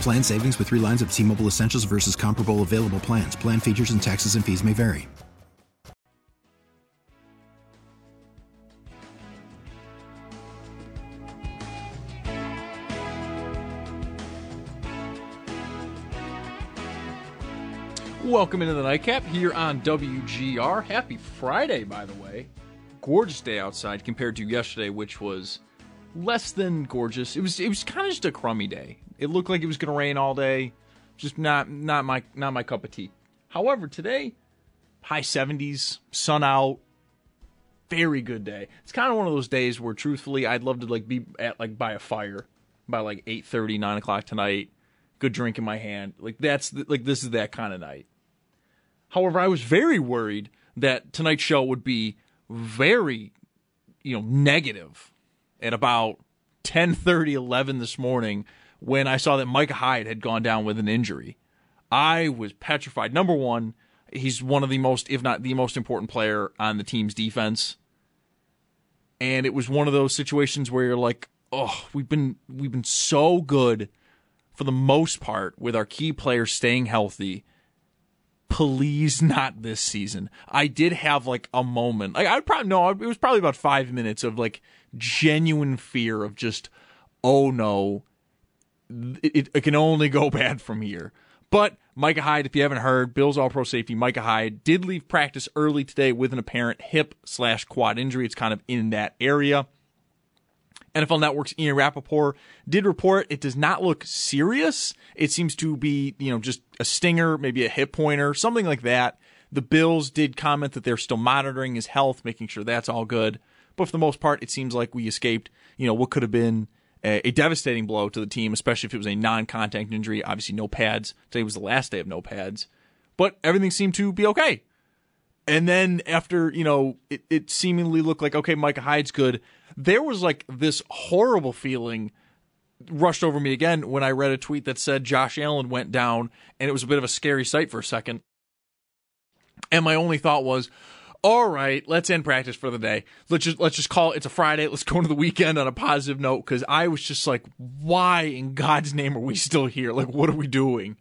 Plan savings with three lines of T Mobile Essentials versus comparable available plans. Plan features and taxes and fees may vary. Welcome into the nightcap here on WGR. Happy Friday, by the way. Gorgeous day outside compared to yesterday, which was less than gorgeous. It was it was kind of just a crummy day. It looked like it was going to rain all day. Just not not my not my cup of tea. However, today high 70s, sun out, very good day. It's kind of one of those days where truthfully I'd love to like be at like by a fire by like 8:30, 9 o'clock tonight. Good drink in my hand. Like that's like this is that kind of night. However, I was very worried that tonight's show would be very, you know, negative at about 10:30, 11 this morning when I saw that Micah Hyde had gone down with an injury. I was petrified. Number one, he's one of the most, if not the most important player on the team's defense. And it was one of those situations where you're like, oh, we've been we've been so good for the most part with our key players staying healthy please not this season. I did have like a moment. Like I probably no, it was probably about 5 minutes of like genuine fear of just oh no, it, it, can only go bad from here. But Micah Hyde, if you haven't heard, Bills All Pro safety Micah Hyde did leave practice early today with an apparent hip slash quad injury. It's kind of in that area. NFL Network's Ian Rapoport did report it does not look serious. It seems to be, you know, just a stinger, maybe a hip pointer, something like that. The Bills did comment that they're still monitoring his health, making sure that's all good. But for the most part, it seems like we escaped, you know, what could have been a, a devastating blow to the team, especially if it was a non-contact injury. Obviously, no pads. Today was the last day of no pads, but everything seemed to be okay. And then after, you know, it, it seemingly looked like, okay, Micah Hyde's good, there was like this horrible feeling rushed over me again when I read a tweet that said Josh Allen went down and it was a bit of a scary sight for a second. And my only thought was, all right, let's end practice for the day. Let's just let's just call it. It's a Friday. Let's go into the weekend on a positive note because I was just like, why in God's name are we still here? Like, what are we doing?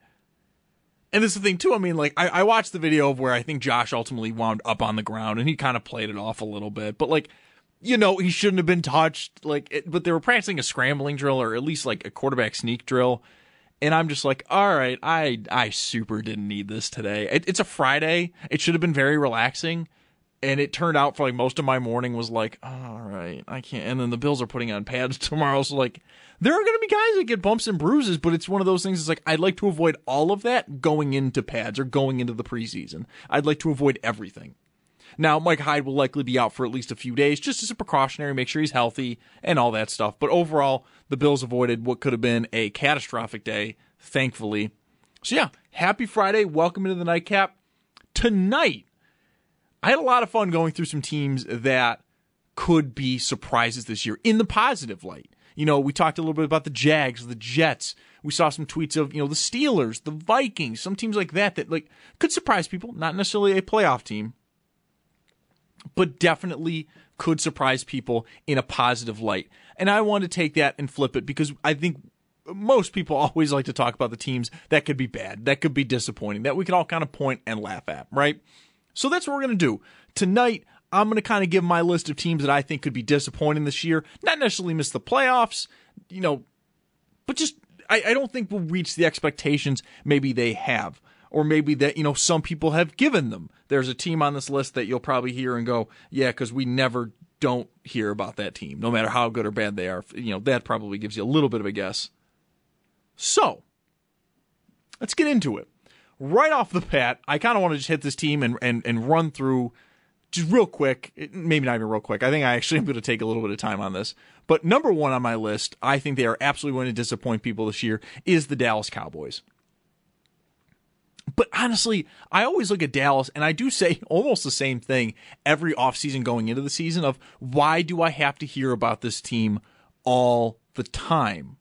And this is the thing too. I mean, like I, I watched the video of where I think Josh ultimately wound up on the ground, and he kind of played it off a little bit. But like, you know, he shouldn't have been touched. Like, it, but they were practicing a scrambling drill or at least like a quarterback sneak drill. And I'm just like, all right, I I super didn't need this today. It, it's a Friday. It should have been very relaxing and it turned out for like most of my morning was like, all right, I can't. And then the Bills are putting on pads tomorrow, so like there are going to be guys that get bumps and bruises, but it's one of those things. It's like I'd like to avoid all of that going into pads or going into the preseason. I'd like to avoid everything. Now, Mike Hyde will likely be out for at least a few days, just as a precautionary, make sure he's healthy and all that stuff. But overall, the Bills avoided what could have been a catastrophic day, thankfully. So yeah, happy Friday. Welcome into the nightcap. Tonight, I had a lot of fun going through some teams that could be surprises this year in the positive light. You know, we talked a little bit about the Jags, the Jets. We saw some tweets of, you know, the Steelers, the Vikings, some teams like that that like could surprise people, not necessarily a playoff team, but definitely could surprise people in a positive light. And I want to take that and flip it because I think most people always like to talk about the teams that could be bad, that could be disappointing, that we can all kind of point and laugh at, right? So that's what we're going to do. Tonight, I'm going to kind of give my list of teams that I think could be disappointing this year. Not necessarily miss the playoffs, you know, but just I, I don't think we'll reach the expectations maybe they have or maybe that you know some people have given them. There's a team on this list that you'll probably hear and go, yeah, because we never don't hear about that team, no matter how good or bad they are. You know that probably gives you a little bit of a guess. So let's get into it. Right off the bat, I kind of want to just hit this team and, and, and run through just real quick, maybe not even real quick. I think I actually am going to take a little bit of time on this. But number one on my list, I think they are absolutely going to disappoint people this year, is the Dallas Cowboys. But honestly, I always look at Dallas and I do say almost the same thing every offseason going into the season of why do I have to hear about this team all the time?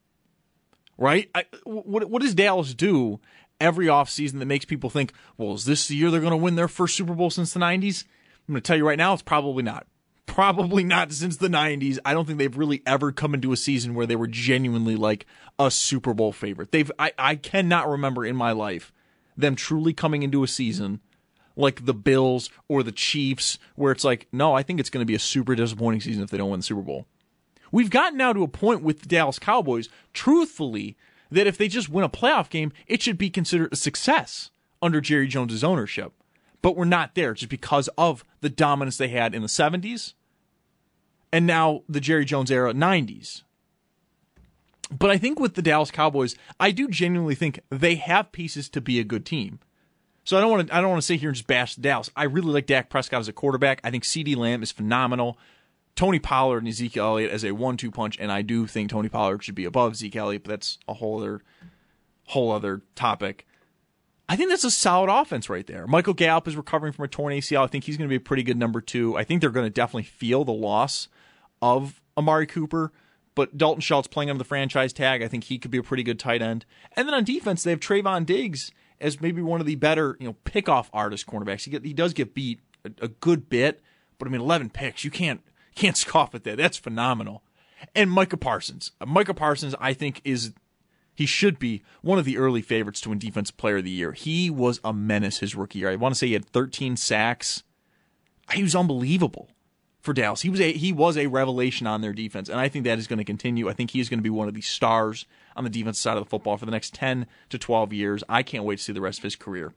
Right? I, what, what does Dallas do every offseason that makes people think, well, is this the year they're going to win their first Super Bowl since the 90s? I'm going to tell you right now, it's probably not. Probably not since the 90s. I don't think they've really ever come into a season where they were genuinely like a Super Bowl favorite. They've I, I cannot remember in my life them truly coming into a season like the Bills or the Chiefs, where it's like, no, I think it's going to be a super disappointing season if they don't win the Super Bowl. We've gotten now to a point with the Dallas Cowboys, truthfully, that if they just win a playoff game, it should be considered a success under Jerry Jones's ownership. But we're not there just because of the dominance they had in the 70s and now the Jerry Jones era 90s. But I think with the Dallas Cowboys, I do genuinely think they have pieces to be a good team. So I don't want to I don't want to sit here and just bash Dallas. I really like Dak Prescott as a quarterback. I think CeeDee Lamb is phenomenal. Tony Pollard and Ezekiel Elliott as a one-two punch, and I do think Tony Pollard should be above Zeke Elliott, but that's a whole other whole other topic. I think that's a solid offense right there. Michael Gallup is recovering from a torn ACL. I think he's going to be a pretty good number two. I think they're going to definitely feel the loss of Amari Cooper, but Dalton Schultz playing under the franchise tag, I think he could be a pretty good tight end. And then on defense, they have Trevon Diggs as maybe one of the better, you know, pickoff artist cornerbacks. He, get, he does get beat a, a good bit, but I mean, 11 picks, you can't can't scoff at that. That's phenomenal. And Micah Parsons, uh, Micah Parsons, I think is he should be one of the early favorites to win Defensive Player of the Year. He was a menace his rookie year. I want to say he had 13 sacks. He was unbelievable for Dallas. He was a he was a revelation on their defense, and I think that is going to continue. I think he is going to be one of the stars on the defense side of the football for the next 10 to 12 years. I can't wait to see the rest of his career.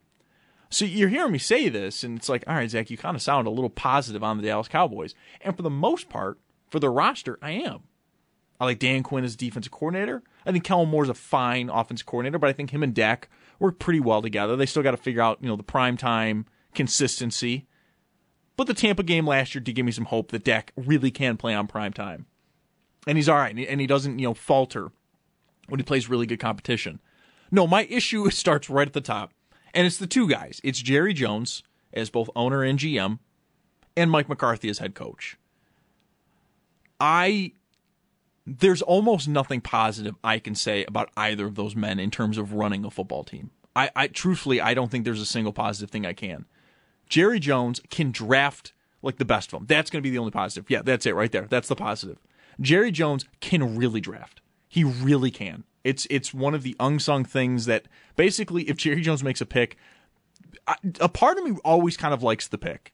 So you're hearing me say this, and it's like, all right, Zach, you kind of sound a little positive on the Dallas Cowboys, and for the most part, for the roster, I am. I like Dan Quinn as defensive coordinator. I think Kellen Moore's a fine offensive coordinator, but I think him and Dak work pretty well together. They still got to figure out, you know, the prime time consistency. But the Tampa game last year did give me some hope that Dak really can play on prime time. And he's all right, and he doesn't, you know, falter when he plays really good competition. No, my issue starts right at the top, and it's the two guys. It's Jerry Jones as both owner and GM, and Mike McCarthy as head coach. I there's almost nothing positive I can say about either of those men in terms of running a football team. I, I truthfully I don't think there's a single positive thing I can. Jerry Jones can draft like the best of them. That's going to be the only positive. Yeah, that's it right there. That's the positive. Jerry Jones can really draft. He really can. It's it's one of the unsung things that basically if Jerry Jones makes a pick, a part of me always kind of likes the pick.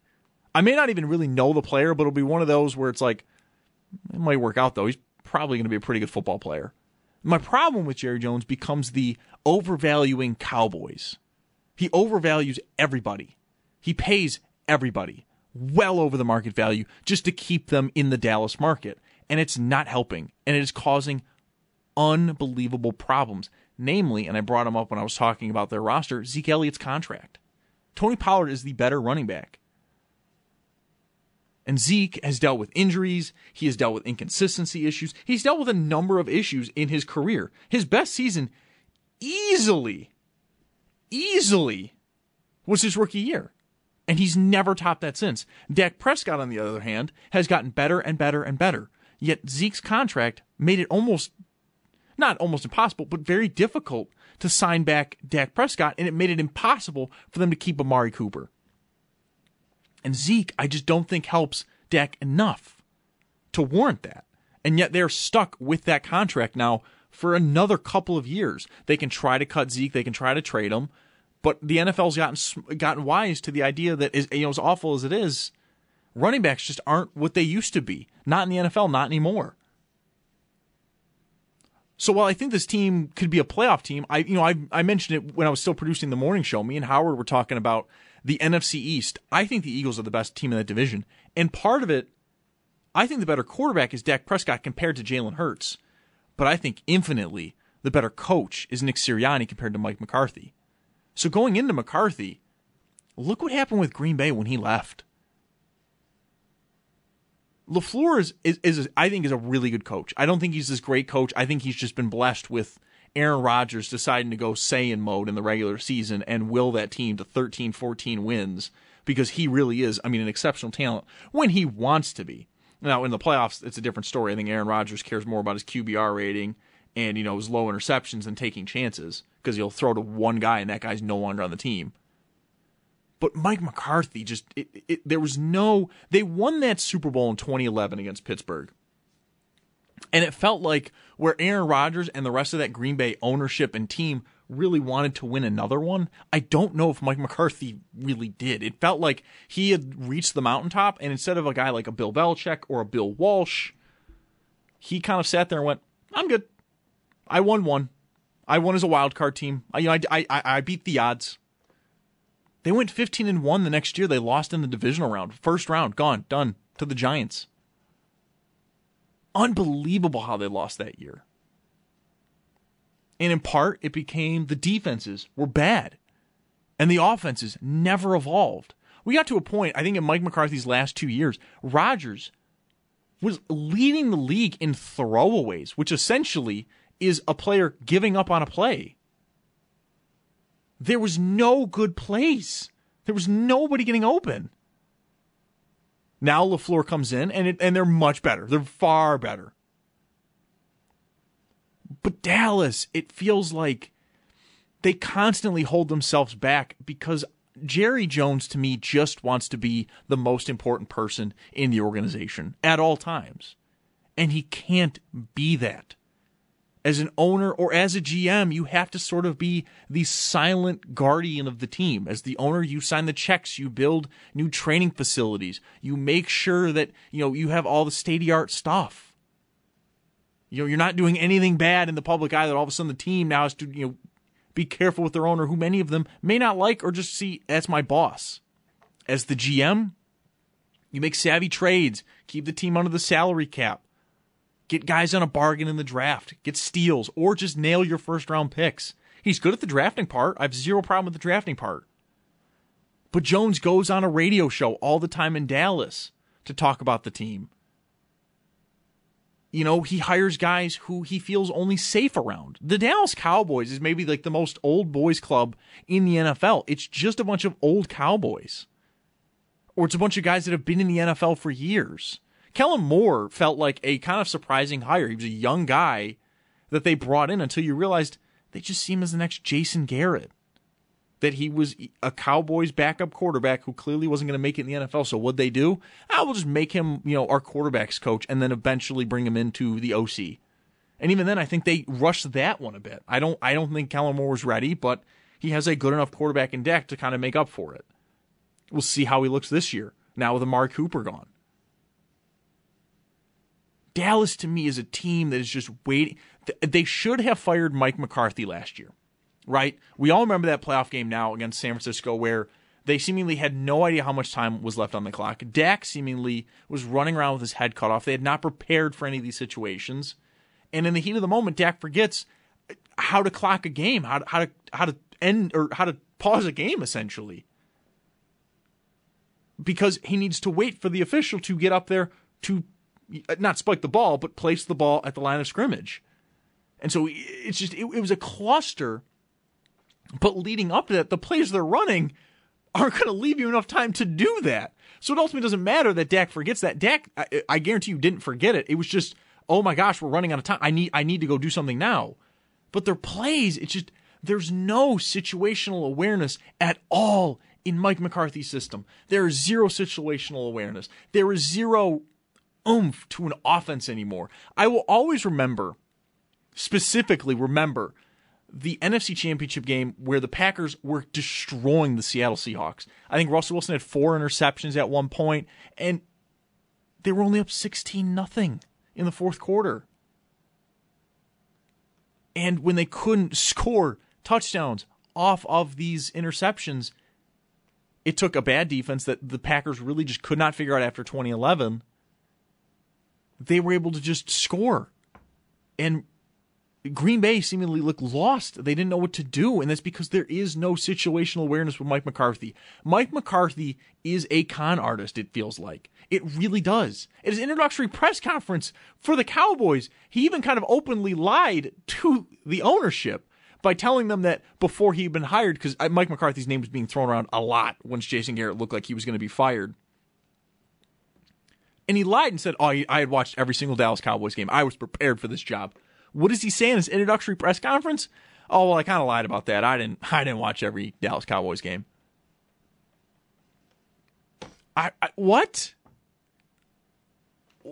I may not even really know the player, but it'll be one of those where it's like it might work out though. He's probably going to be a pretty good football player. My problem with Jerry Jones becomes the overvaluing Cowboys. He overvalues everybody. He pays everybody well over the market value just to keep them in the Dallas market. And it's not helping. And it is causing unbelievable problems. Namely, and I brought him up when I was talking about their roster, Zeke Elliott's contract. Tony Pollard is the better running back. And Zeke has dealt with injuries. He has dealt with inconsistency issues. He's dealt with a number of issues in his career. His best season easily, easily was his rookie year. And he's never topped that since. Dak Prescott, on the other hand, has gotten better and better and better. Yet Zeke's contract made it almost, not almost impossible, but very difficult to sign back Dak Prescott, and it made it impossible for them to keep Amari Cooper. And Zeke, I just don't think helps Dak enough to warrant that. And yet they're stuck with that contract now for another couple of years. They can try to cut Zeke, they can try to trade him, but the NFL's gotten gotten wise to the idea that is you know as awful as it is, running backs just aren't what they used to be. Not in the NFL, not anymore. So while I think this team could be a playoff team, I you know I I mentioned it when I was still producing the morning show. Me and Howard were talking about the NFC East. I think the Eagles are the best team in that division, and part of it, I think the better quarterback is Dak Prescott compared to Jalen Hurts, but I think infinitely the better coach is Nick Sirianni compared to Mike McCarthy. So going into McCarthy, look what happened with Green Bay when he left. LaFleur is, is, is I think is a really good coach. I don't think he's this great coach. I think he's just been blessed with Aaron Rodgers deciding to go Saiyan mode in the regular season and will that team to 13, 14 wins because he really is, I mean, an exceptional talent when he wants to be. Now, in the playoffs, it's a different story. I think Aaron Rodgers cares more about his QBR rating and, you know, his low interceptions than taking chances because he'll throw to one guy and that guy's no longer on the team. But Mike McCarthy just it, it, there was no they won that Super Bowl in 2011 against Pittsburgh. And it felt like where Aaron Rodgers and the rest of that Green Bay ownership and team really wanted to win another one. I don't know if Mike McCarthy really did. It felt like he had reached the mountaintop, and instead of a guy like a Bill Belichick or a Bill Walsh, he kind of sat there and went, "I'm good. I won one. I won as a wild card team. I, you know, I, I, I beat the odds. They went 15 and 1 the next year. They lost in the divisional round. First round, gone, done to the Giants. Unbelievable how they lost that year. And in part, it became the defenses were bad and the offenses never evolved. We got to a point, I think, in Mike McCarthy's last two years, Rodgers was leading the league in throwaways, which essentially is a player giving up on a play. There was no good plays. There was nobody getting open. Now LaFleur comes in and it, and they're much better. They're far better. But Dallas, it feels like they constantly hold themselves back because Jerry Jones to me just wants to be the most important person in the organization at all times. And he can't be that as an owner or as a GM, you have to sort of be the silent guardian of the team. As the owner, you sign the checks, you build new training facilities, you make sure that, you know, you have all the state of the art stuff. You know, you're not doing anything bad in the public eye that all of a sudden the team now has to, you know, be careful with their owner, who many of them may not like or just see as my boss. As the GM, you make savvy trades, keep the team under the salary cap Get guys on a bargain in the draft, get steals, or just nail your first round picks. He's good at the drafting part. I have zero problem with the drafting part. But Jones goes on a radio show all the time in Dallas to talk about the team. You know, he hires guys who he feels only safe around. The Dallas Cowboys is maybe like the most old boys club in the NFL. It's just a bunch of old Cowboys. Or it's a bunch of guys that have been in the NFL for years. Kellen Moore felt like a kind of surprising hire. He was a young guy that they brought in until you realized they just see him as the next Jason Garrett. That he was a Cowboys backup quarterback who clearly wasn't going to make it in the NFL. So what they do? I ah, will just make him, you know, our quarterbacks coach, and then eventually bring him into the OC. And even then, I think they rushed that one a bit. I don't, I don't think Kellen Moore was ready, but he has a good enough quarterback in Dak to kind of make up for it. We'll see how he looks this year. Now with Amari Cooper gone. Dallas to me is a team that is just waiting. They should have fired Mike McCarthy last year, right? We all remember that playoff game now against San Francisco where they seemingly had no idea how much time was left on the clock. Dak seemingly was running around with his head cut off. They had not prepared for any of these situations. And in the heat of the moment, Dak forgets how to clock a game, how to, how to, how to end or how to pause a game essentially. Because he needs to wait for the official to get up there to Uh, not spike the ball, but place the ball at the line of scrimmage. And so it's just, it, it was a cluster. But leading up to that, the plays they're running aren't going to leave you enough time to do that. So it ultimately doesn't matter that Dak forgets that. Dak, I, I guarantee you, didn't forget it. It was just, oh my gosh, we're running out of time. I need, I need to go do something now. But their plays, it's just, there's no situational awareness at all in Mike McCarthy's system. There is zero situational awareness. There is zero oomph to an offense anymore. I will always remember, specifically remember, the NFC Championship game where the Packers were destroying the Seattle Seahawks. I think Russell Wilson had four interceptions at one point, and they were only up 16 nothing in the fourth quarter. And when they couldn't score touchdowns off of these interceptions, it took a bad defense that the Packers really just could not figure out after 2011. They were able to just score. And Green Bay seemingly looked lost. They didn't know what to do, and that's because there is no situational awareness with Mike McCarthy. Mike McCarthy is a con artist, it feels like. It really does. At his introductory press conference for the Cowboys, he even kind of openly lied to the ownership by telling them that before he'd been hired, because uh, Mike McCarthy's name was being thrown around a lot once Jason Garrett looked like he was going to be fired. And he lied and said, Oh, I had watched every single Dallas Cowboys game. I was prepared for this job. What does he say in his introductory press conference? Oh well, I kind of lied about that. I didn't. I didn't watch every Dallas Cowboys game. I, I what?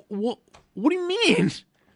What? What do you mean?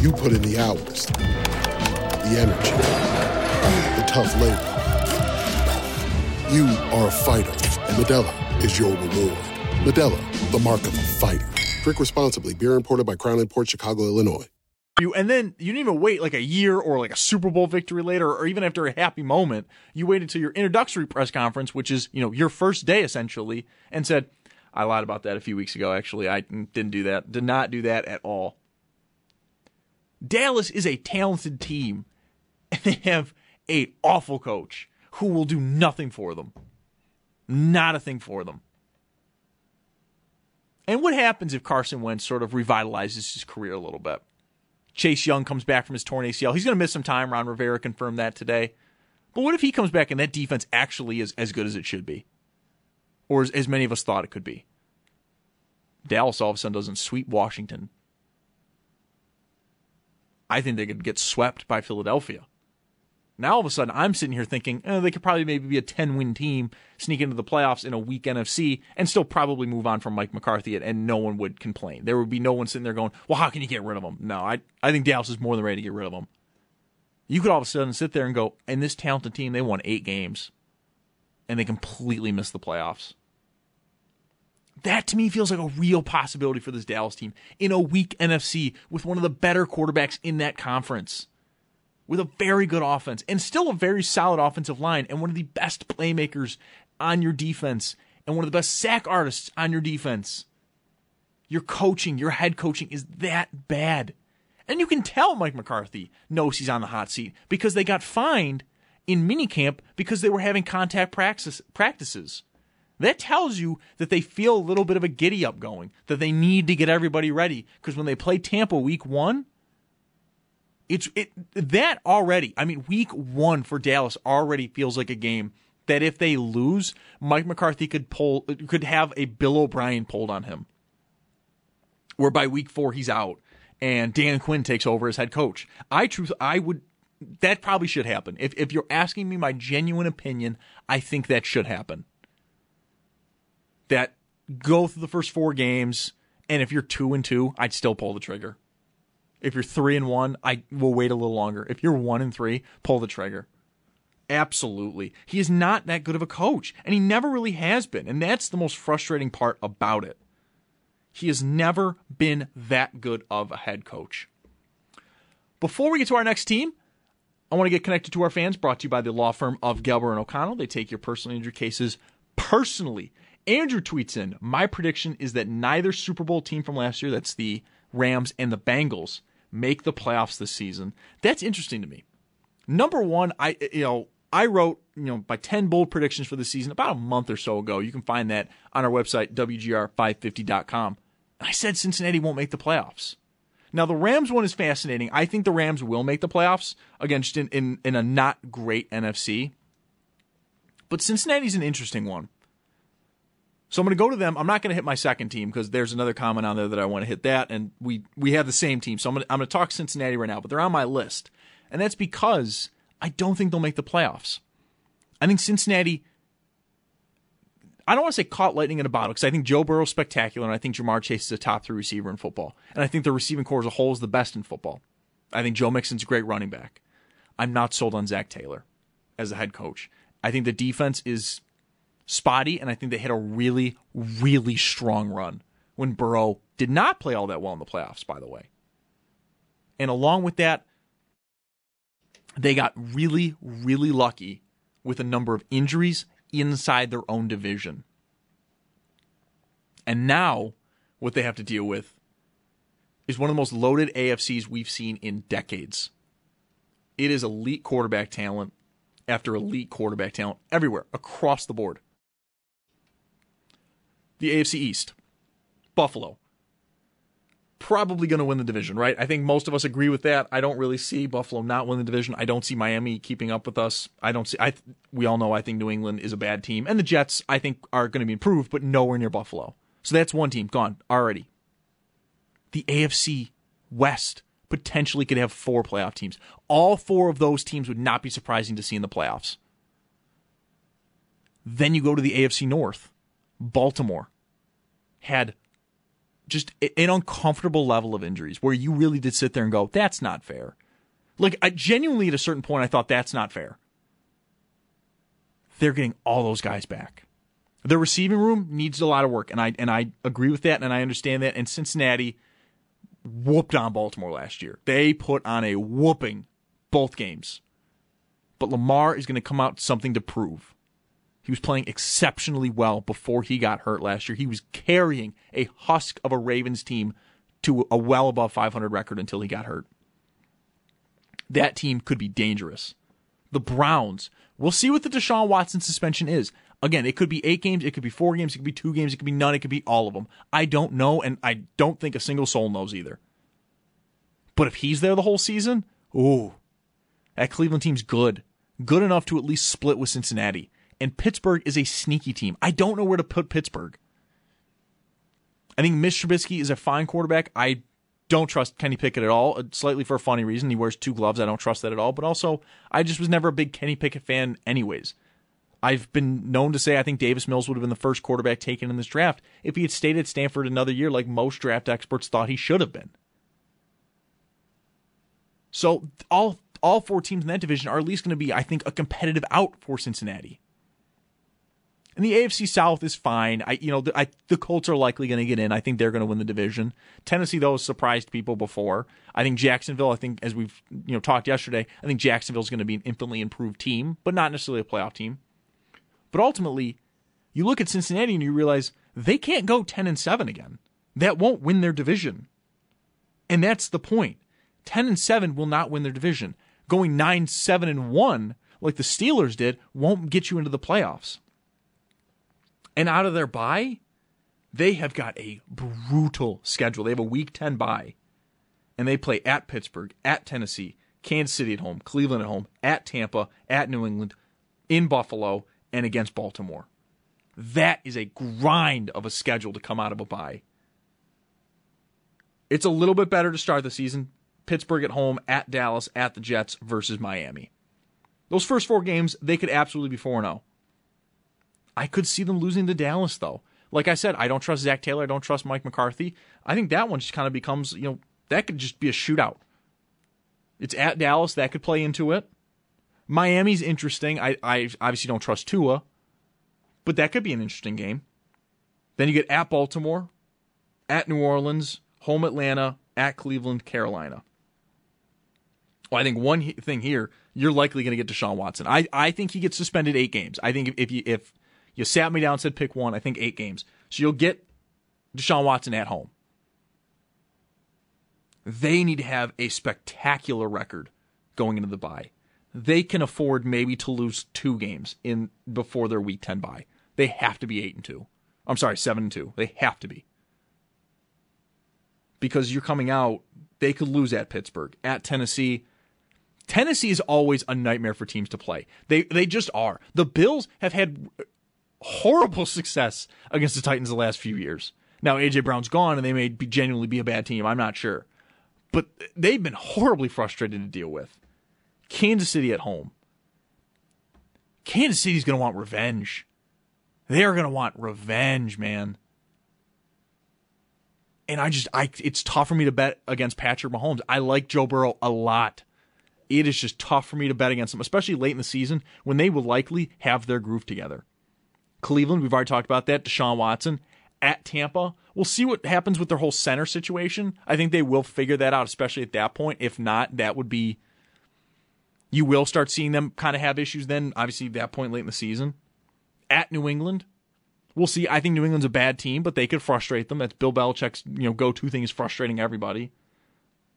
You put in the hours, the energy, the tough labor. You are a fighter, and Modelo is your reward. Modelo, the mark of a fighter. Drink responsibly. Beer imported by Crown Port Chicago, Illinois. You And then you didn't even wait like a year or like a Super Bowl victory later, or even after a happy moment. You waited until your introductory press conference, which is you know your first day essentially, and said, "I lied about that a few weeks ago. Actually, I didn't do that. Did not do that at all." Dallas is a talented team, and they have a awful coach who will do nothing for them. Not a thing for them. And what happens if Carson Wentz sort of revitalizes his career a little bit? Chase Young comes back from his torn ACL. He's going to miss some time. Ron Rivera confirmed that today. But what if he comes back and that defense actually is as good as it should be? Or as, as many of us thought it could be? Dallas all of a sudden doesn't sweep Washington. I think they could get swept by Philadelphia. Now all of a sudden, I'm sitting here thinking eh, they could probably maybe be a 10 win team, sneak into the playoffs in a weak NFC, and still probably move on from Mike McCarthy, and, no one would complain. There would be no one sitting there going, "Well, how can you get rid of him?" No, I I think Dallas is more than ready to get rid of him. You could all of a sudden sit there and go, "And this talented team, they won eight games, and they completely missed the playoffs." That to me feels like a real possibility for this Dallas team in a weak NFC with one of the better quarterbacks in that conference with a very good offense and still a very solid offensive line and one of the best playmakers on your defense and one of the best sack artists on your defense. Your coaching, your head coaching is that bad. And you can tell Mike McCarthy knows he's on the hot seat because they got fined in minicamp because they were having contact practice, practices. That tells you that they feel a little bit of a giddy up going, that they need to get everybody ready because when they play Tampa week 1, it's it that already. I mean, week one for Dallas already feels like a game that if they lose, Mike McCarthy could pull could have a Bill O'Brien pulled on him. Where by week four he's out and Dan Quinn takes over as head coach. I truth I would that probably should happen. If if you're asking me my genuine opinion, I think that should happen. That go through the first four games, and if you're two and two, I'd still pull the trigger. If you're three and one, I will wait a little longer. If you're one and three, pull the trigger. Absolutely. He is not that good of a coach, and he never really has been. And that's the most frustrating part about it. He has never been that good of a head coach. Before we get to our next team, I want to get connected to our fans, brought to you by the law firm of Gelber and O'Connell. They take your personal injury cases personally. Andrew tweets in, My prediction is that neither Super Bowl team from last year, that's the Rams and the Bengals, make the playoffs this season. That's interesting to me. Number one, I you know, I wrote, you know, my 10 bold predictions for the season about a month or so ago. You can find that on our website, WGR550.com. I said Cincinnati won't make the playoffs. Now, the Rams one is fascinating. I think the Rams will make the playoffs, again, just in, in, in a not great NFC. But Cincinnati's an interesting one. So I'm going to go to them. I'm not going to hit my second team because there's another comment on there that I want to hit that, and we we have the same team. So I'm going to, I'm going to talk Cincinnati right now, but they're on my list, and that's because I don't think they'll make the playoffs. I think Cincinnati. I don't want to say caught lightning in a bottle because I think Joe Burrow's spectacular, and I think Ja'Marr Chase is a top three receiver in football, and I think the receiving corps as a whole is the best in football. I think Joe Mixon's a great running back. I'm not sold on Zac Taylor as a head coach. I think the defense is spotty, and I think they hit a really, really strong run when Burrow did not play all that well in the playoffs, by the way. And along with that, they got really, really lucky with a number of injuries inside their own division. And now, what they have to deal with is one of the most loaded AFCs we've seen in decades. It is elite quarterback talent after elite quarterback talent everywhere, across the board. The AFC East, Buffalo, probably going to win the division, right? I think most of us agree with that. I don't really see Buffalo not win the division. I don't see Miami keeping up with us. I don't see. I we all know I think New England is a bad team, and the Jets I think are going to be improved, but nowhere near Buffalo. So that's one team gone already. The AFC West potentially could have four playoff teams. All four of those teams would not be surprising to see in the playoffs. Then you go to the AFC North. Baltimore had just an uncomfortable level of injuries where you really did sit there and go, that's not fair. Like, I genuinely, at a certain point, I thought that's not fair. They're getting all those guys back. The receiving room needs a lot of work, and I and I agree with that, and I understand that. And Cincinnati whooped on Baltimore last year. They put on a whooping both games. But Lamar is going to come out something to prove. He was playing exceptionally well before he got hurt last year. He was carrying a husk of a Ravens team to a well above 500 record until he got hurt. That team could be dangerous. The Browns, we'll see what the Deshaun Watson suspension is. Again, it could be eight games, it could be four games, it could be two games, it could be none, it could be all of them. I don't know, and I don't think a single soul knows either. But if he's there the whole season, ooh, that Cleveland team's good. Good enough to at least split with Cincinnati and Pittsburgh is a sneaky team. I don't know where to put Pittsburgh. I think Mitch Trubisky is a fine quarterback. I don't trust Kenny Pickett at all, uh, slightly for a funny reason. He wears two gloves. I don't trust that at all. But also, I just was never a big Kenny Pickett fan, anyways. I've been known to say I think Davis Mills would have been the first quarterback taken in this draft if he had stayed at Stanford another year, like most draft experts thought he should have been. So all all four teams in that division are at least going to be, I think, a competitive out for Cincinnati. And the AFC South is fine. I, you know, the, I, the Colts are likely going to get in. I think they're going to win the division. Tennessee, though, surprised people before. I think Jacksonville. I think as we've you know talked yesterday, I think Jacksonville is going to be an infinitely improved team, but not necessarily a playoff team. But ultimately, you look at Cincinnati and you realize they can't go ten and seven again. That won't win their division, and that's the point. Ten and seven will not win their division. Going nine, seven, and one like the Steelers did won't get you into the playoffs. And out of their bye, they have got a brutal schedule. They have a week 10 bye. And they play at Pittsburgh, at Tennessee, Kansas City at home, Cleveland at home, at Tampa, at New England, in Buffalo, and against Baltimore. That is a grind of a schedule to come out of a bye. It's a little bit better to start the season. Pittsburgh at home, at Dallas, at the Jets versus Miami. Those first four games, they could absolutely be 4 0. I could see them losing to Dallas, though. Like I said, I don't trust Zac Taylor. I don't trust Mike McCarthy. I think that one just kind of becomes, you know, that could just be a shootout. It's at Dallas. That could play into it. Miami's interesting. I, I obviously don't trust Tua, but that could be an interesting game. Then you get at Baltimore, at New Orleans, home Atlanta, at Cleveland, Carolina. Well, I think one thing here, you're likely going to get Deshaun Watson. I, I think he gets suspended eight games. I think if, if you if you sat me down said pick one, I think eight games. So you'll get Deshaun Watson at home. They need to have a spectacular record going into the bye. They can afford maybe to lose two games in before their week 10 bye. They have to be 8 and 2. I'm sorry, 7 and 2. They have to be. Because you're coming out, they could lose at Pittsburgh, at Tennessee. Tennessee is always a nightmare for teams to play. They they just are. The Bills have had horrible success against the Titans the last few years. Now AJ Brown's gone and they may be genuinely be a bad team. I'm not sure. But they've been horribly frustrated to deal with. Kansas City at home. Kansas City's going to want revenge. They're going to want revenge, man. And I just I it's tough for me to bet against Patrick Mahomes. I like Joe Burrow a lot. It is just tough for me to bet against them, especially late in the season when they will likely have their groove together. Cleveland, we've already talked about that. Deshaun Watson at Tampa. We'll see what happens with their whole center situation. I think they will figure that out, especially at that point. If not, that would be. You will start seeing them kind of have issues then, obviously, that point late in the season. At New England, we'll see. I think New England's a bad team, but they could frustrate them. That's Bill Belichick's you know go to thing is frustrating everybody.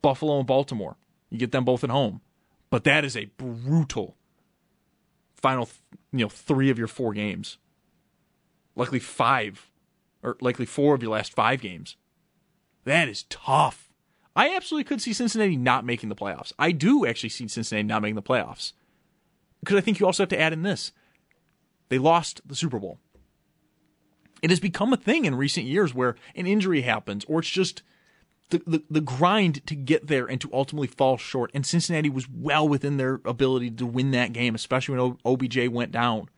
Buffalo and Baltimore, you get them both at home, but that is a brutal final you know three of your four games, likely five or likely four of your last five games. That is tough. I absolutely could see Cincinnati not making the playoffs. I do actually see Cincinnati not making the playoffs. Because I think you also have to add in this. They lost the Super Bowl. It has become a thing in recent years where an injury happens or it's just the, the, the grind to get there and to ultimately fall short. And Cincinnati was well within their ability to win that game, especially when OBJ went down.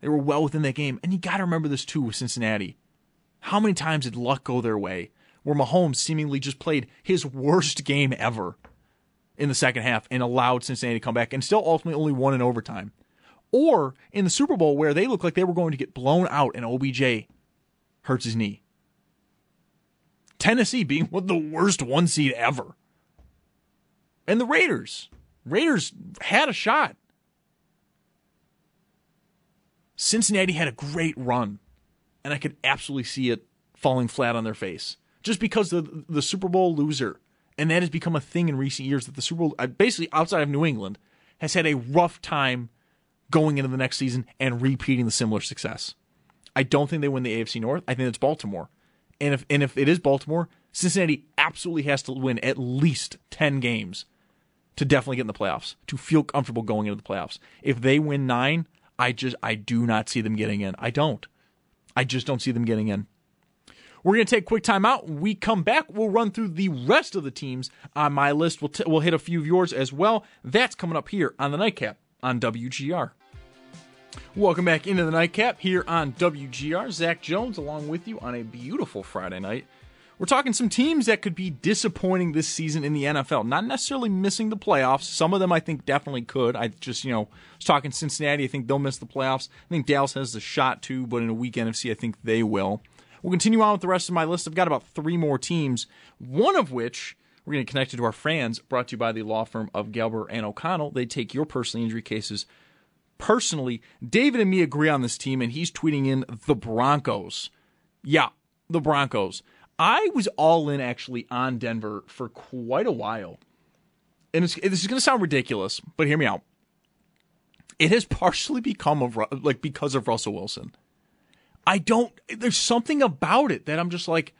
They were well within that game. And you got to remember this too with Cincinnati. How many times did luck go their way where Mahomes seemingly just played his worst game ever in the second half and allowed Cincinnati to come back and still ultimately only won in overtime? Or in the Super Bowl where they looked like they were going to get blown out and OBJ hurts his knee. Tennessee being of the worst one seed ever. And the Raiders. Raiders had a shot. Cincinnati had a great run, and I could absolutely see it falling flat on their face just because the the Super Bowl loser, and that has become a thing in recent years that the Super Bowl, uh, basically outside of New England, has had a rough time going into the next season and repeating the similar success. I don't think they win the AFC North. I think it's Baltimore, and if and if it is Baltimore, Cincinnati absolutely has to win at least ten games to definitely get in the playoffs to feel comfortable going into the playoffs. If they win nine, I just I do not see them getting in. I don't. I just don't see them getting in. We're going to take a quick time out. We come back, we'll run through the rest of the teams on my list. We'll, t- we'll hit a few of yours as well. That's coming up here on the Nightcap on WGR. Welcome back into the Nightcap here on WGR. Zach Jones along with you on a beautiful Friday night. We're talking some teams that could be disappointing this season in the NFL. Not necessarily missing the playoffs. Some of them I think definitely could. I just, you know, I was talking Cincinnati. I think they'll miss the playoffs. I think Dallas has the shot too, but in a weak NFC, I think they will. We'll continue on with the rest of my list. I've got about three more teams, one of which we're going to connect to our fans, brought to you by the law firm of Gelber and O'Connell. They take your personal injury cases personally. David and me agree on this team, and he's tweeting in the Broncos. Yeah, the Broncos. I was all in actually on Denver for quite a while. And this is going to sound ridiculous, but hear me out. It has partially become of like because of Russell Wilson. I don't. There's something about it that I'm just like.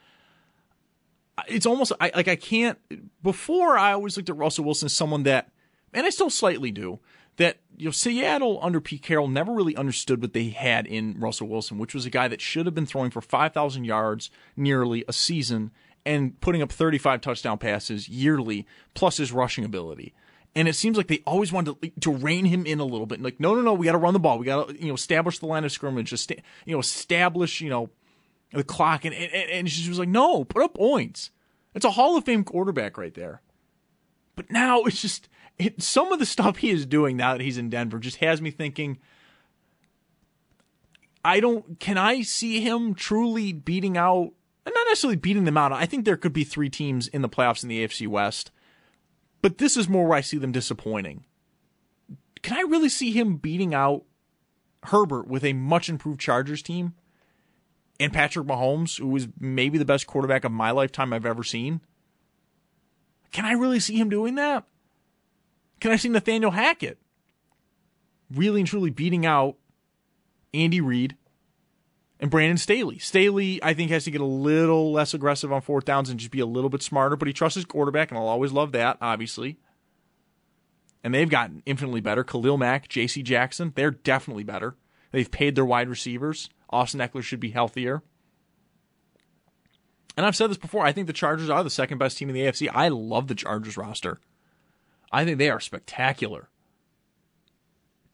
It's almost I like I can't. Before I always looked at Russell Wilson as someone that, and I still slightly do, that you know Seattle under Pete Carroll never really understood what they had in Russell Wilson, which was a guy that should have been throwing for 5,000 yards nearly a season and putting up 35 touchdown passes yearly plus his rushing ability. And it seems like they always wanted to, to rein him in a little bit. Like, no, no, no, we got to run the ball. We got to, you know, establish the line of scrimmage. Just, you know, establish, you know, the clock. And, and, and she was like, no, put up points. It's a Hall of Fame quarterback right there. But now it's just it, some of the stuff he is doing now that he's in Denver just has me thinking. I don't. Can I see him truly beating out? Not necessarily beating them out. I think there could be three teams in the playoffs in the AFC West, but this is more where I see them disappointing. Can I really see him beating out Herbert with a much improved Chargers team and Patrick Mahomes, who is maybe the best quarterback of my lifetime I've ever seen? Can I really see him doing that? Can I see Nathaniel Hackett really and truly beating out Andy Reid and Brandon Staley? Staley, I think, has to get a little less aggressive on fourth downs and just be a little bit smarter, but he trusts his quarterback, and I'll always love that, obviously. And they've gotten infinitely better. Khalil Mack, J.C. Jackson, they're definitely better. They've paid their wide receivers. Austin Ekeler should be healthier. And I've said this before. I think the Chargers are the second best team in the AFC. I love the Chargers roster. I think they are spectacular.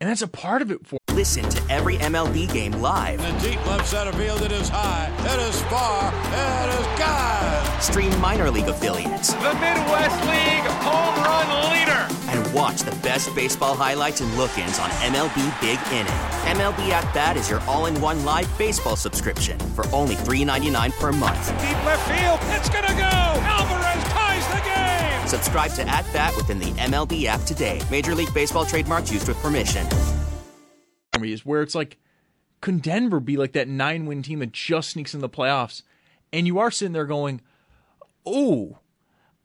And that's a part of it for. Listen to every MLB game live. In the deep left center field, it is high, it is far, it is God. Stream minor league affiliates. The Midwest League home run leader. And watch the best baseball highlights and look ins on MLB Big Inning. MLB At Bat is your all in one live baseball subscription for only $3.99 per month. Deep left field, it's going to go. Alvarez ties the game. Subscribe to At Bat within the MLB app today. Major League Baseball trademarks used with permission. Is where it's like, can Denver be like that nine win team that just sneaks in the playoffs? And you are sitting there going, oh,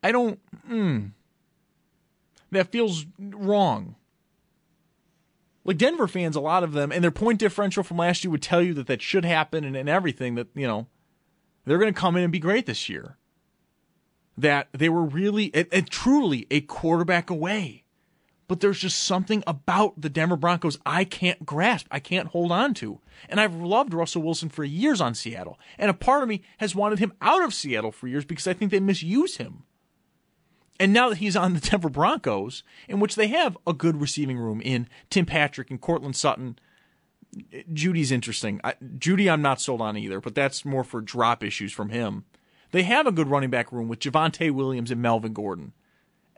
I don't, hmm, that feels wrong. Like Denver fans, a lot of them, and their point differential from last year would tell you that that should happen and, and everything that, you know, they're going to come in and be great this year. That they were really and, truly a quarterback away but there's just something about the Denver Broncos I can't grasp. I can't hold on to. And I've loved Russell Wilson for years on Seattle. And a part of me has wanted him out of Seattle for years because I think they misuse him. And now that he's on the Denver Broncos, in which they have a good receiving room in Tim Patrick and Courtland Sutton, Jeudy's interesting. I, Jeudy, I'm not sold on either, but that's more for drop issues from him. They have a good running back room with Javonte Williams and Melvin Gordon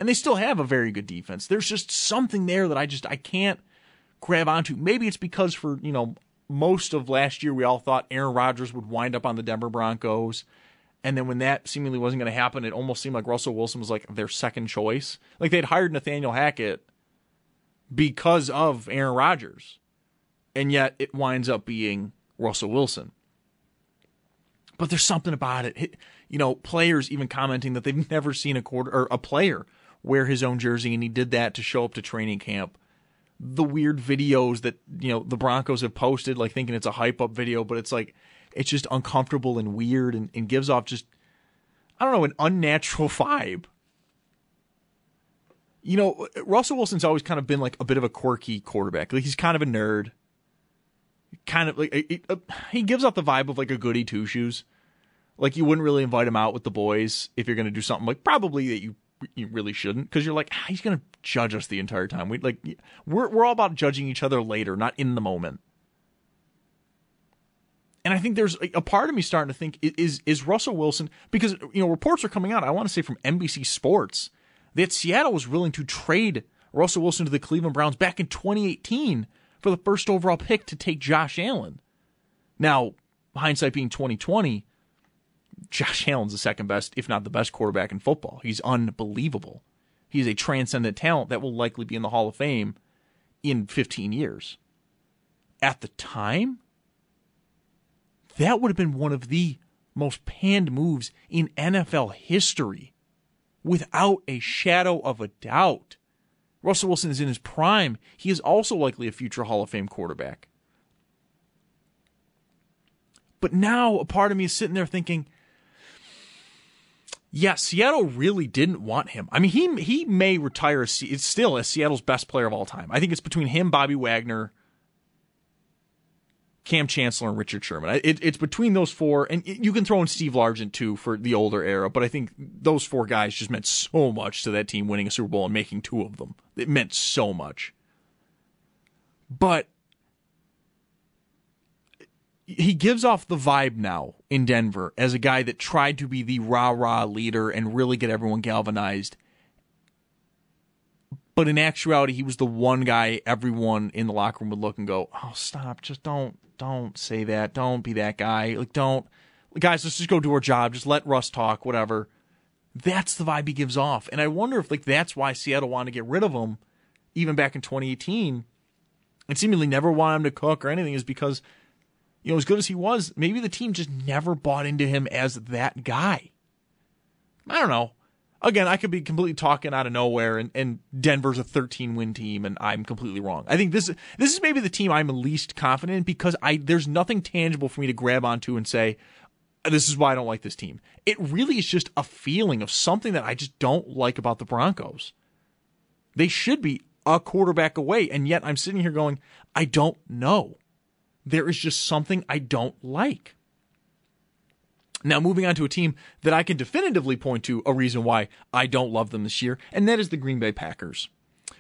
and they still have a very good defense. There's just something there that I just I can't grab onto. Maybe it's because for you know most of last year we all thought Aaron Rodgers would wind up on the Denver Broncos. And then when that seemingly wasn't going to happen, it almost seemed like Russell Wilson was like their second choice. Like they'd hired Nathaniel Hackett because of Aaron Rodgers. And yet it winds up being Russell Wilson. But there's something about it. You know, players even commenting that they've never seen a quarter or a player wear his own jersey, and he did that to show up to training camp. The weird videos that you know the Broncos have posted, like thinking it's a hype up video, but it's like it's just uncomfortable and weird, and, and gives off just I don't know an unnatural vibe. You know, Russell Wilson's always kind of been like a bit of a quirky quarterback. Like he's kind of a nerd. Kind of like he uh, gives off the vibe of like a goody two shoes. Like you wouldn't really invite him out with the boys if you're going to do something like probably that you you really shouldn't because you're like ah, he's going to judge us the entire time. We like we're we're all about judging each other later, not in the moment. And I think there's a part of me starting to think is is Russell Wilson because you know reports are coming out. I want to say from NBC Sports that Seattle was willing to trade Russell Wilson to the Cleveland Browns back in 2018 for the first overall pick to take Josh Allen. Now, hindsight being 2020, Josh Allen's the second best, if not the best quarterback in football. He's unbelievable. He's a transcendent talent that will likely be in the Hall of Fame in 15 years. At the time, that would have been one of the most panned moves in NFL history, without a shadow of a doubt. Russell Wilson is in his prime. He is also likely a future Hall of Fame quarterback. But now a part of me is sitting there thinking, yeah, Seattle really didn't want him. I mean, he he may retire. It's still as Seattle's best player of all time. I think it's between him, Bobby Wagner, Kam Chancellor, and Richard Sherman. It, it's between those four, and you can throw in Steve Largent too for the older era. But I think those four guys just meant so much to that team winning a Super Bowl and making two of them. It meant so much. But he gives off the vibe now in Denver as a guy that tried to be the rah rah leader and really get everyone galvanized. But in actuality, he was the one guy everyone in the locker room would look and go, "Oh, stop! Just don't, don't say that. Don't be that guy. Like, don't, guys. Let's just go do our job. Just let Russ talk. Whatever." That's the vibe he gives off, and I wonder if like that's why Seattle wanted to get rid of him, even back in 2018, and seemingly never wanted him to cook or anything, is because, you know, as good as he was, maybe the team just never bought into him as that guy. I don't know again, I could be completely talking out of nowhere, and, and Denver's a 13 win team, and I'm completely wrong. I think this this is maybe the team I'm least confident in because I there's nothing tangible for me to grab onto and say this is why I don't like this team. It really is just a feeling of something that I just don't like about the Broncos. They should be a quarterback away, and yet I'm sitting here going, I don't know. There is just something I don't like. Now, moving on to a team that I can definitively point to a reason why I don't love them this year, and that is the Green Bay Packers.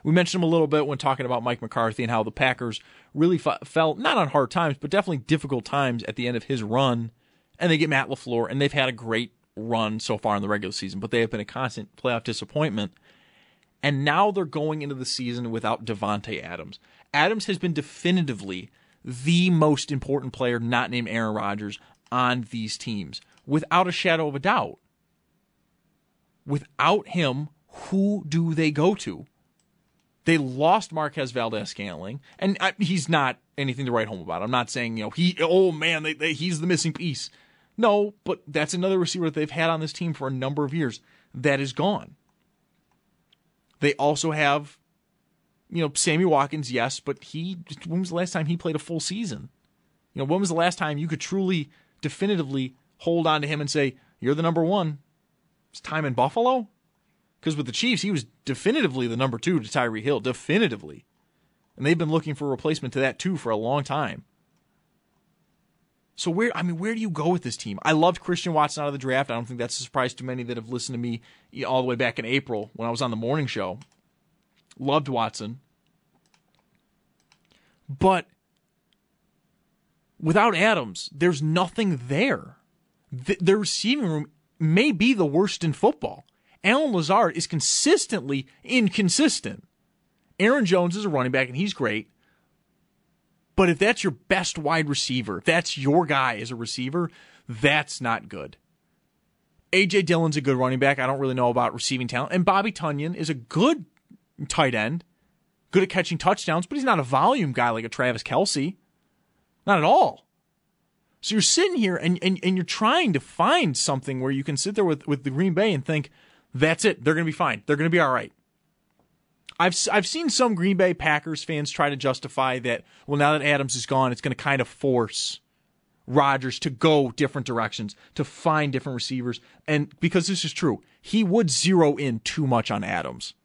We mentioned them a little bit when talking about Mike McCarthy and how the Packers really f- felt not on hard times, but definitely difficult times at the end of his run. And they get Matt LaFleur, and they've had a great run so far in the regular season, but they have been a constant playoff disappointment. And now they're going into the season without Davante Adams. Adams has been definitively the most important player not named Aaron Rodgers on these teams without a shadow of a doubt. Without him, who do they go to? They lost Marquez Valdes-Scantling, and I, he's not anything to write home about. I'm not saying you know he. Oh man, they, they, he's the missing piece. No, but that's another receiver that they've had on this team for a number of years that is gone. They also have, you know, Sammy Watkins, yes, but he. When was the last time he played a full season? You know, when was the last time you could truly, definitively hold on to him and say, You're the number one. It's time in Buffalo? Because with the Chiefs, he was definitively the number two to Tyreek Hill. Definitively. And they've been looking for a replacement to that too for a long time. So where I mean, where do you go with this team? I loved Christian Watson out of the draft. I don't think that's a surprise to many that have listened to me all the way back in April when I was on the morning show. Loved Watson. But without Adams, there's nothing there the, receiving room may be the worst in football. Allen Lazard is consistently inconsistent. Aaron Jones is a running back and he's great. But if that's your best wide receiver, if that's your guy as a receiver, that's not good. AJ Dillon's a good running back. I don't really know about receiving talent. And Bobby Tonyan is a good tight end, good at catching touchdowns, but he's not a volume guy like a Travis Kelce. Not at all. So you're sitting here and, and, and you're trying to find something where you can sit there with, with the Green Bay and think, that's it. They're going to be fine. They're going to be all right. I've, I've seen some Green Bay Packers fans try to justify that, well, now that Adams is gone, it's going to kind of force Rodgers to go different directions, to find different receivers. And because this is true, he would zero in too much on Adams.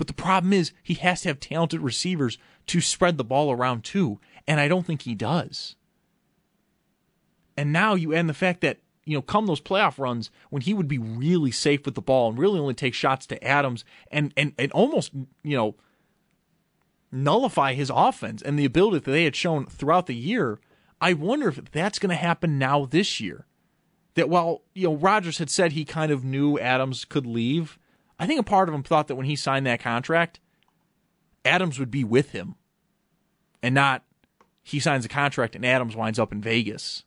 But the problem is, he has to have talented receivers to spread the ball around too. And I don't think he does. And now you add the fact that, you know, come those playoff runs when he would be really safe with the ball and really only take shots to Adams and, and, and almost, you know, nullify his offense and the ability that they had shown throughout the year. I wonder if that's going to happen now this year. That while, you know, Rodgers had said he kind of knew Adams could leave, I think a part of him thought that when he signed that contract, Adams would be with him and not he signs a contract and Adams winds up in Vegas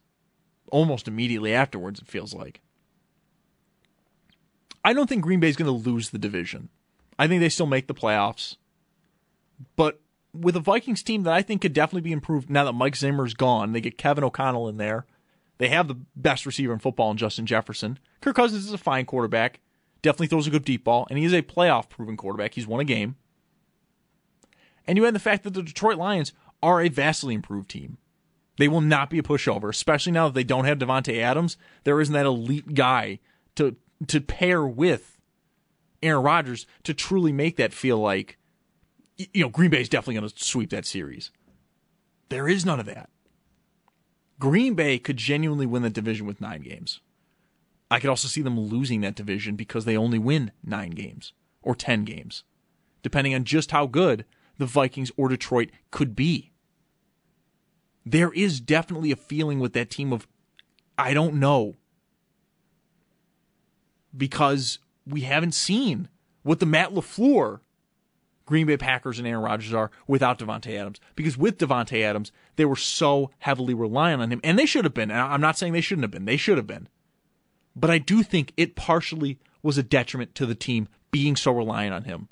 almost immediately afterwards, it feels like. I don't think Green Bay is going to lose the division. I think they still make the playoffs. But with a Vikings team that I think could definitely be improved now that Mike Zimmer's gone, they get Kevin O'Connell in there. They have the best receiver in football in Justin Jefferson. Kirk Cousins is a fine quarterback. Definitely throws a good deep ball, and he is a playoff proven quarterback. He's won a game. And you add the fact that the Detroit Lions are a vastly improved team. They will not be a pushover, especially now that they don't have Davante Adams. There isn't that elite guy to to pair with Aaron Rodgers to truly make that feel like you know Green Bay is definitely going to sweep that series. There is none of that. Green Bay could genuinely win the division with 9 games. I could also see them losing that division because they only win 9 games or 10 games, depending on just how good the Vikings or Detroit could be there is definitely a feeling with that team of I don't know because we haven't seen what the Matt LaFleur Green Bay Packers and Aaron Rodgers are without Davante Adams. Because with Davante Adams, they were so heavily reliant on him, and they should have been. And I'm not saying they shouldn't have been. They should have been. But I do think it partially was a detriment to the team being so reliant on him.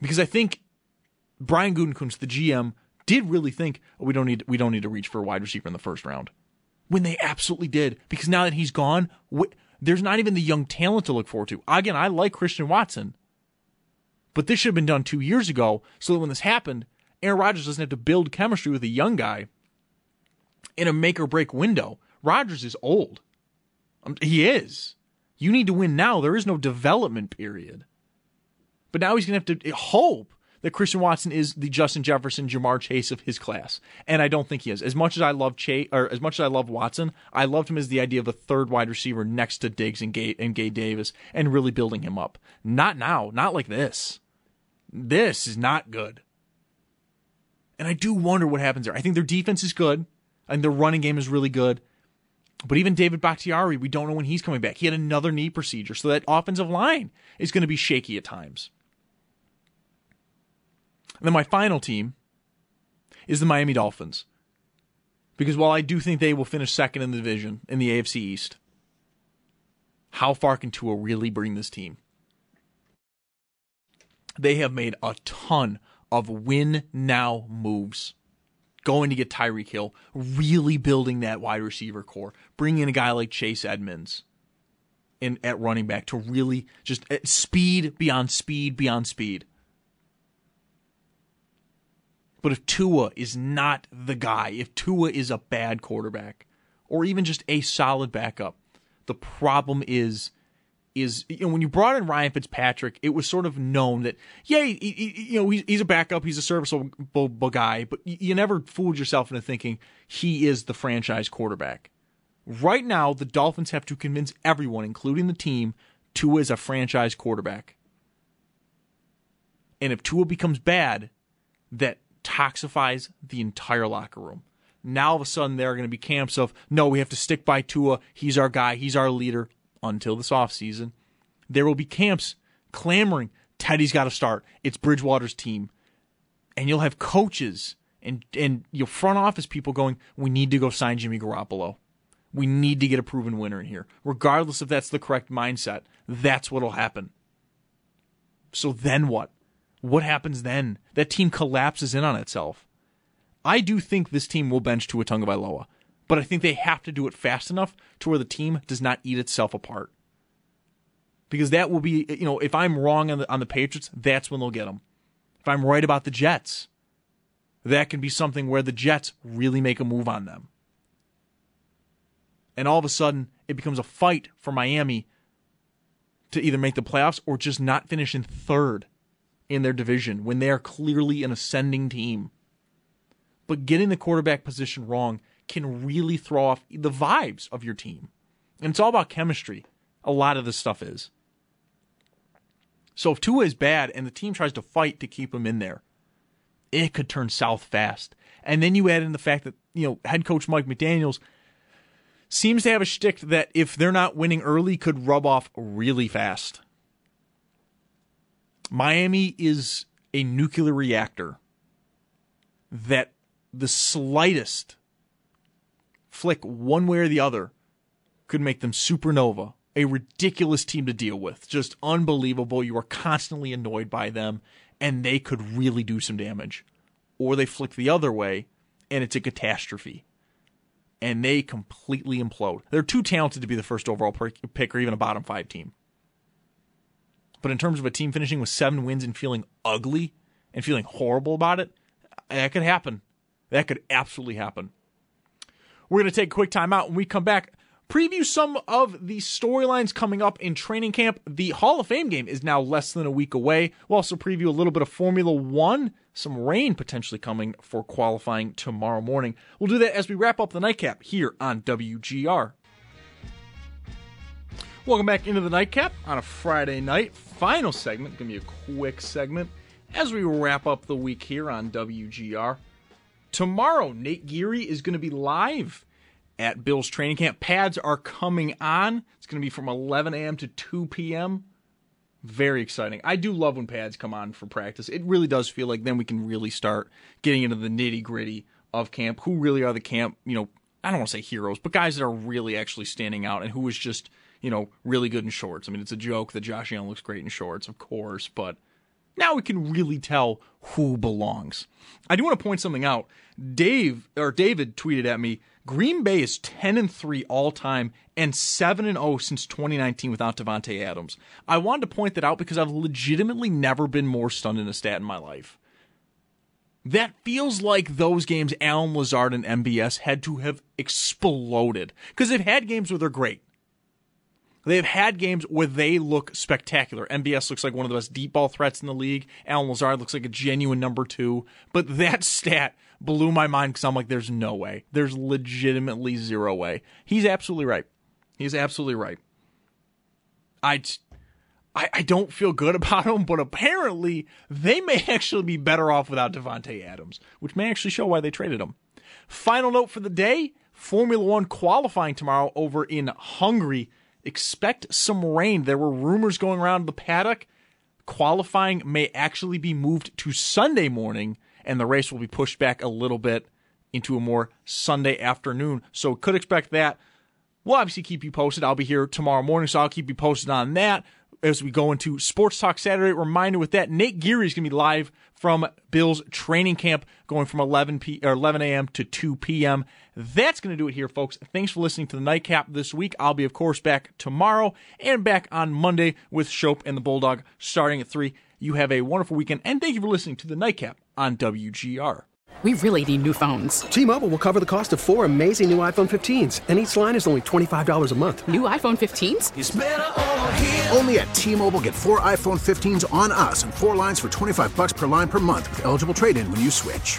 Because I think Brian Gutekunst, the GM, did really think oh, we don't need we don't need to reach for a wide receiver in the first round, when they absolutely did. Because now that he's gone, there's not even the young talent to look forward to. Again, I like Christian Watson, but this should have been done two years ago, so that when this happened, Aaron Rodgers doesn't have to build chemistry with a young guy in a make or break window. Rodgers is old. Um, he is. You need to win now. There is no development period. But now he's going to have to hope that Christian Watson is the Justin Jefferson, Ja'Marr Chase of his class, and I don't think he is. As much as I love Chase, or as much as I love Watson, I loved him as the idea of a third wide receiver next to Diggs and Gay and Gabe Davis, and really building him up. Not now, not like this. This is not good. And I do wonder what happens there. I think their defense is good, and their running game is really good. But even David Bakhtiari, we don't know when he's coming back. He had another knee procedure, so that offensive line is going to be shaky at times. And then my final team is the Miami Dolphins. Because while I do think they will finish second in the division in the AFC East, how far can Tua really bring this team? They have made a ton of win now moves going to get Tyreek Hill, really building that wide receiver corps, bringing in a guy like Chase Edmonds in at running back to really just speed beyond speed beyond speed. But if Tua is not the guy, if Tua is a bad quarterback, or even just a solid backup, the problem is is you know when you brought in Ryan Fitzpatrick, it was sort of known that yeah, he, he, you know he's, he's a backup, he's a serviceable guy, but you never fooled yourself into thinking he is the franchise quarterback. Right now, the Dolphins have to convince everyone, including the team, Tua is a franchise quarterback. And if Tua becomes bad, that toxifies the entire locker room. Now all of a sudden there are going to be camps of no, we have to stick by Tua. He's our guy. He's our leader until this offseason. There will be camps clamoring, Teddy's got to start. It's Bridgewater's team. And you'll have coaches and and your front office people going, we need to go sign Jimmy Garoppolo. We need to get a proven winner in here. Regardless if that's the correct mindset, that's what'll happen. So then what? What happens then? That team collapses in on itself. I do think this team will bench Tua Tagovailoa but I think they have to do it fast enough to where the team does not eat itself apart. Because that will be, you know, if I'm wrong on the on the Patriots, that's when they'll get them. If I'm right about the Jets, that can be something where the Jets really make a move on them. And all of a sudden, it becomes a fight for Miami to either make the playoffs or just not finish in third in their division when they are clearly an ascending team. But getting the quarterback position wrong can really throw off the vibes of your team. And it's all about chemistry. A lot of this stuff is. So if Tua is bad and the team tries to fight to keep him in there, it could turn south fast. And then you add in the fact that, you know, head coach Mike McDaniels seems to have a shtick that if they're not winning early could rub off really fast. Miami is a nuclear reactor that the slightest flick one way or the other could make them supernova, a ridiculous team to deal with. Just unbelievable. You are constantly annoyed by them, and they could really do some damage. Or they flick the other way, and it's a catastrophe. And they completely implode. They're too talented to be the first overall pick or even a bottom five team. But in terms of a team finishing with seven wins and feeling ugly and feeling horrible about it, that could happen. That could absolutely happen. We're going to take a quick time out. When we come back, preview some of the storylines coming up in training camp. The Hall of Fame game is now less than a week away. We'll also preview a little bit of Formula One, some rain potentially coming for qualifying tomorrow morning. We'll do that as we wrap up the nightcap here on WGR. Welcome back into the nightcap on a Friday night. Final segment, gonna be a quick segment as we wrap up the week here on WGR. Tomorrow, Nate Geary is going to be live at Bill's training camp. Pads are coming on. It's going to be from 11 a.m. to 2 p.m. Very exciting. I do love when pads come on for practice. It really does feel like then we can really start getting into the nitty gritty of camp. Who really are the camp, you know, I don't want to say heroes, but guys that are really actually standing out and who is just, you know, really good in shorts. I mean, it's a joke that Josh Allen looks great in shorts, of course, but now we can really tell who belongs. I do want to point something out. Dave or David tweeted at me, Green Bay is 10 and 3 all time and 7 and 0 since 2019 without Davante Adams. I wanted to point that out because I've legitimately never been more stunned in a stat in my life. That feels like those games Allen Lazard and MBS had to have exploded because they've had games where they're great. They've had games where they look spectacular. MBS looks like one of the best deep ball threats in the league. Allen Lazard looks like a genuine number two. But that stat blew my mind because I'm like, there's no way. There's legitimately zero way. He's absolutely right. He's absolutely right. I, I, I don't feel good about him, but apparently they may actually be better off without Davante Adams, which may actually show why they traded him. Final note for the day Formula One qualifying tomorrow over in Hungary expect some rain. There were rumors going around the paddock. Qualifying may actually be moved to Sunday morning, and the race will be pushed back a little bit into a more Sunday afternoon. So could expect that. We'll obviously keep you posted. I'll be here tomorrow morning, so I'll keep you posted on that as we go into Sports Talk Saturday. Reminder with that, Nate Geary is going to be live from Bills training camp going from 11 p or 11 a.m. to 2 p.m. That's going to do it here, folks. Thanks for listening to the Nightcap this week. I'll be, of course, back tomorrow and back on Monday with Schopp and the Bulldog starting at 3. You have a wonderful weekend, and thank you for listening to the Nightcap on WGR. We really need new phones. T-Mobile will cover the cost of four amazing new iPhone 15s, and each line is only $25 a month. New iPhone 15s? Only at T-Mobile get four iPhone 15s on us and four lines for 25 bucks per line per month with eligible trade-in when you switch.